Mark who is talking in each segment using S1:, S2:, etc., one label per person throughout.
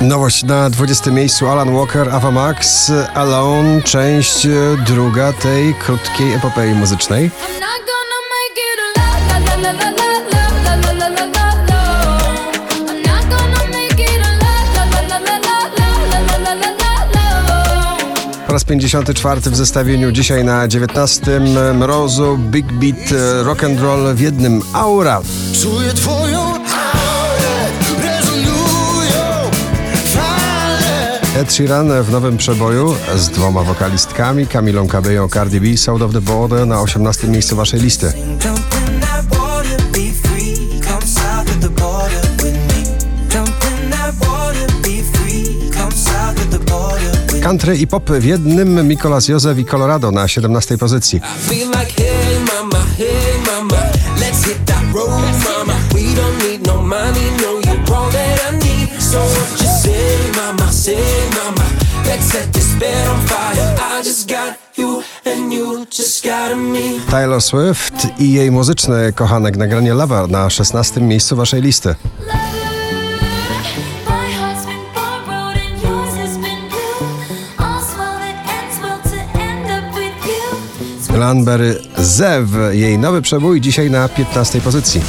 S1: Nowość na 20 miejscu Alan Walker, Ava Max, Alone, część druga tej krótkiej epopei muzycznej. Po raz 54 w zestawieniu dzisiaj na 19 Mrozu, Big Beat, Rock and Roll w jednym Aura.
S2: Czuję twoją
S1: Ed Sheeran w nowym przeboju z dwoma wokalistkami, Kamilą Cabello, Cardi B, Sound of the Border na 18 miejscu waszej listy. Country i pop w jednym Mikolas Józef i Colorado na 17 pozycji.
S3: Like, hey, mama, hey, mama. We don't need no money, no
S1: Taylor Swift i jej muzyczne kochanek nagranie Lover na 16. miejscu waszej listy. Lanberry Zew, jej nowy przebój dzisiaj na 15. pozycji.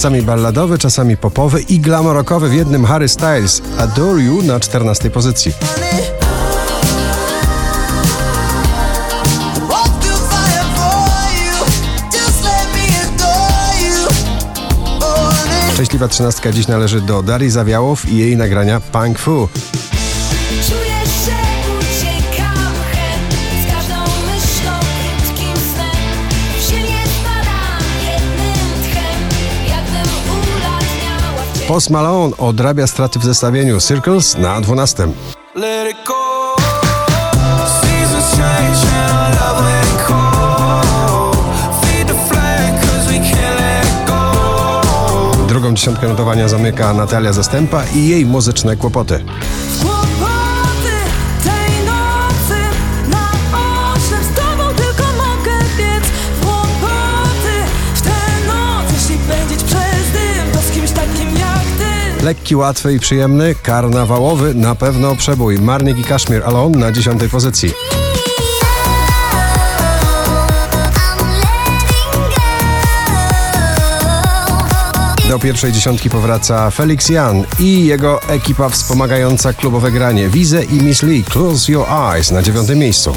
S1: Czasami balladowy, czasami popowy i glamorokowy w jednym Harry Styles Adore You na 14 pozycji. Szczęśliwa trzynastka dziś należy do Darii Zawiałow i jej nagrania Punk Fu. Post Malone odrabia straty w zestawieniu Circles na 12. Drugą dziesiątkę notowania zamyka Natalia Zastępa i jej muzyczne kłopoty. Lekki, łatwy i przyjemny, karnawałowy, na pewno przebój. Marnik i Kaszmir Alone na 10 pozycji. Do pierwszej dziesiątki powraca Felix Jan i jego ekipa wspomagająca klubowe granie. Wize i Miss Lee Close Your Eyes na dziewiątym miejscu.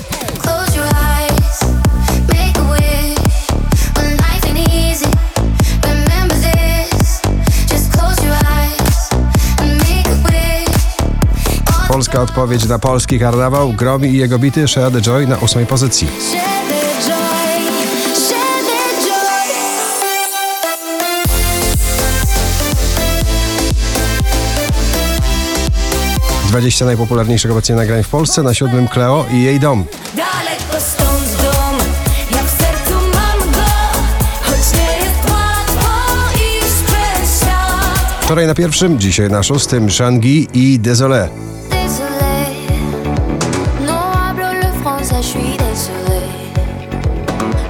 S1: polska odpowiedź na polski karnawał. Gromi i jego bity Shea Joy na ósmej pozycji. Dwadzieścia najpopularniejszych obecnie nagrań w Polsce, na siódmym Kleo i jej dom. Wczoraj na pierwszym, dzisiaj na szóstym Shangi i Désolé.
S4: Je suis désolé.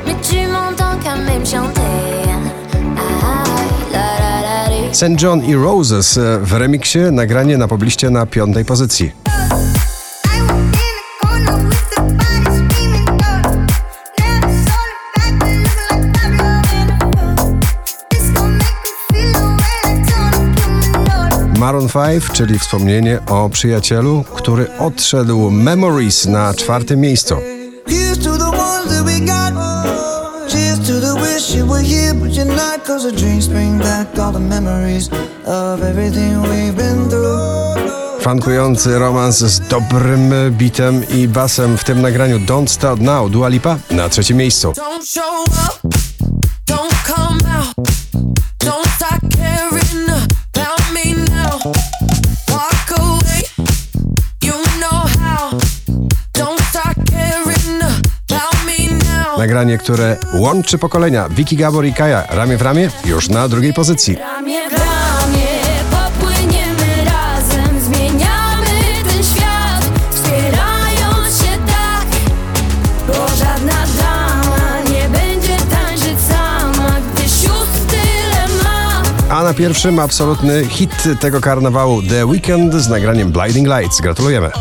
S4: Mais tu m'entends quand même chanter.
S1: St. John i Roses e, w remiksie, nagranie na pobliście na piątej pozycji. Maroon 5, czyli wspomnienie o przyjacielu, który odszedł Memories na
S2: czwarte miejsce.
S1: Funkujący romans z dobrym bitem i basem w tym nagraniu Don't Start Now Dua Lipa na trzecim miejscu. Nagranie, które łączy pokolenia. Vicky Gabor i Kaja ramię w ramię już na drugiej pozycji.
S4: Ramię w ramię.
S1: A na pierwszym absolutny hit tego karnawału The Weekend z nagraniem Blinding Lights. Gratulujemy.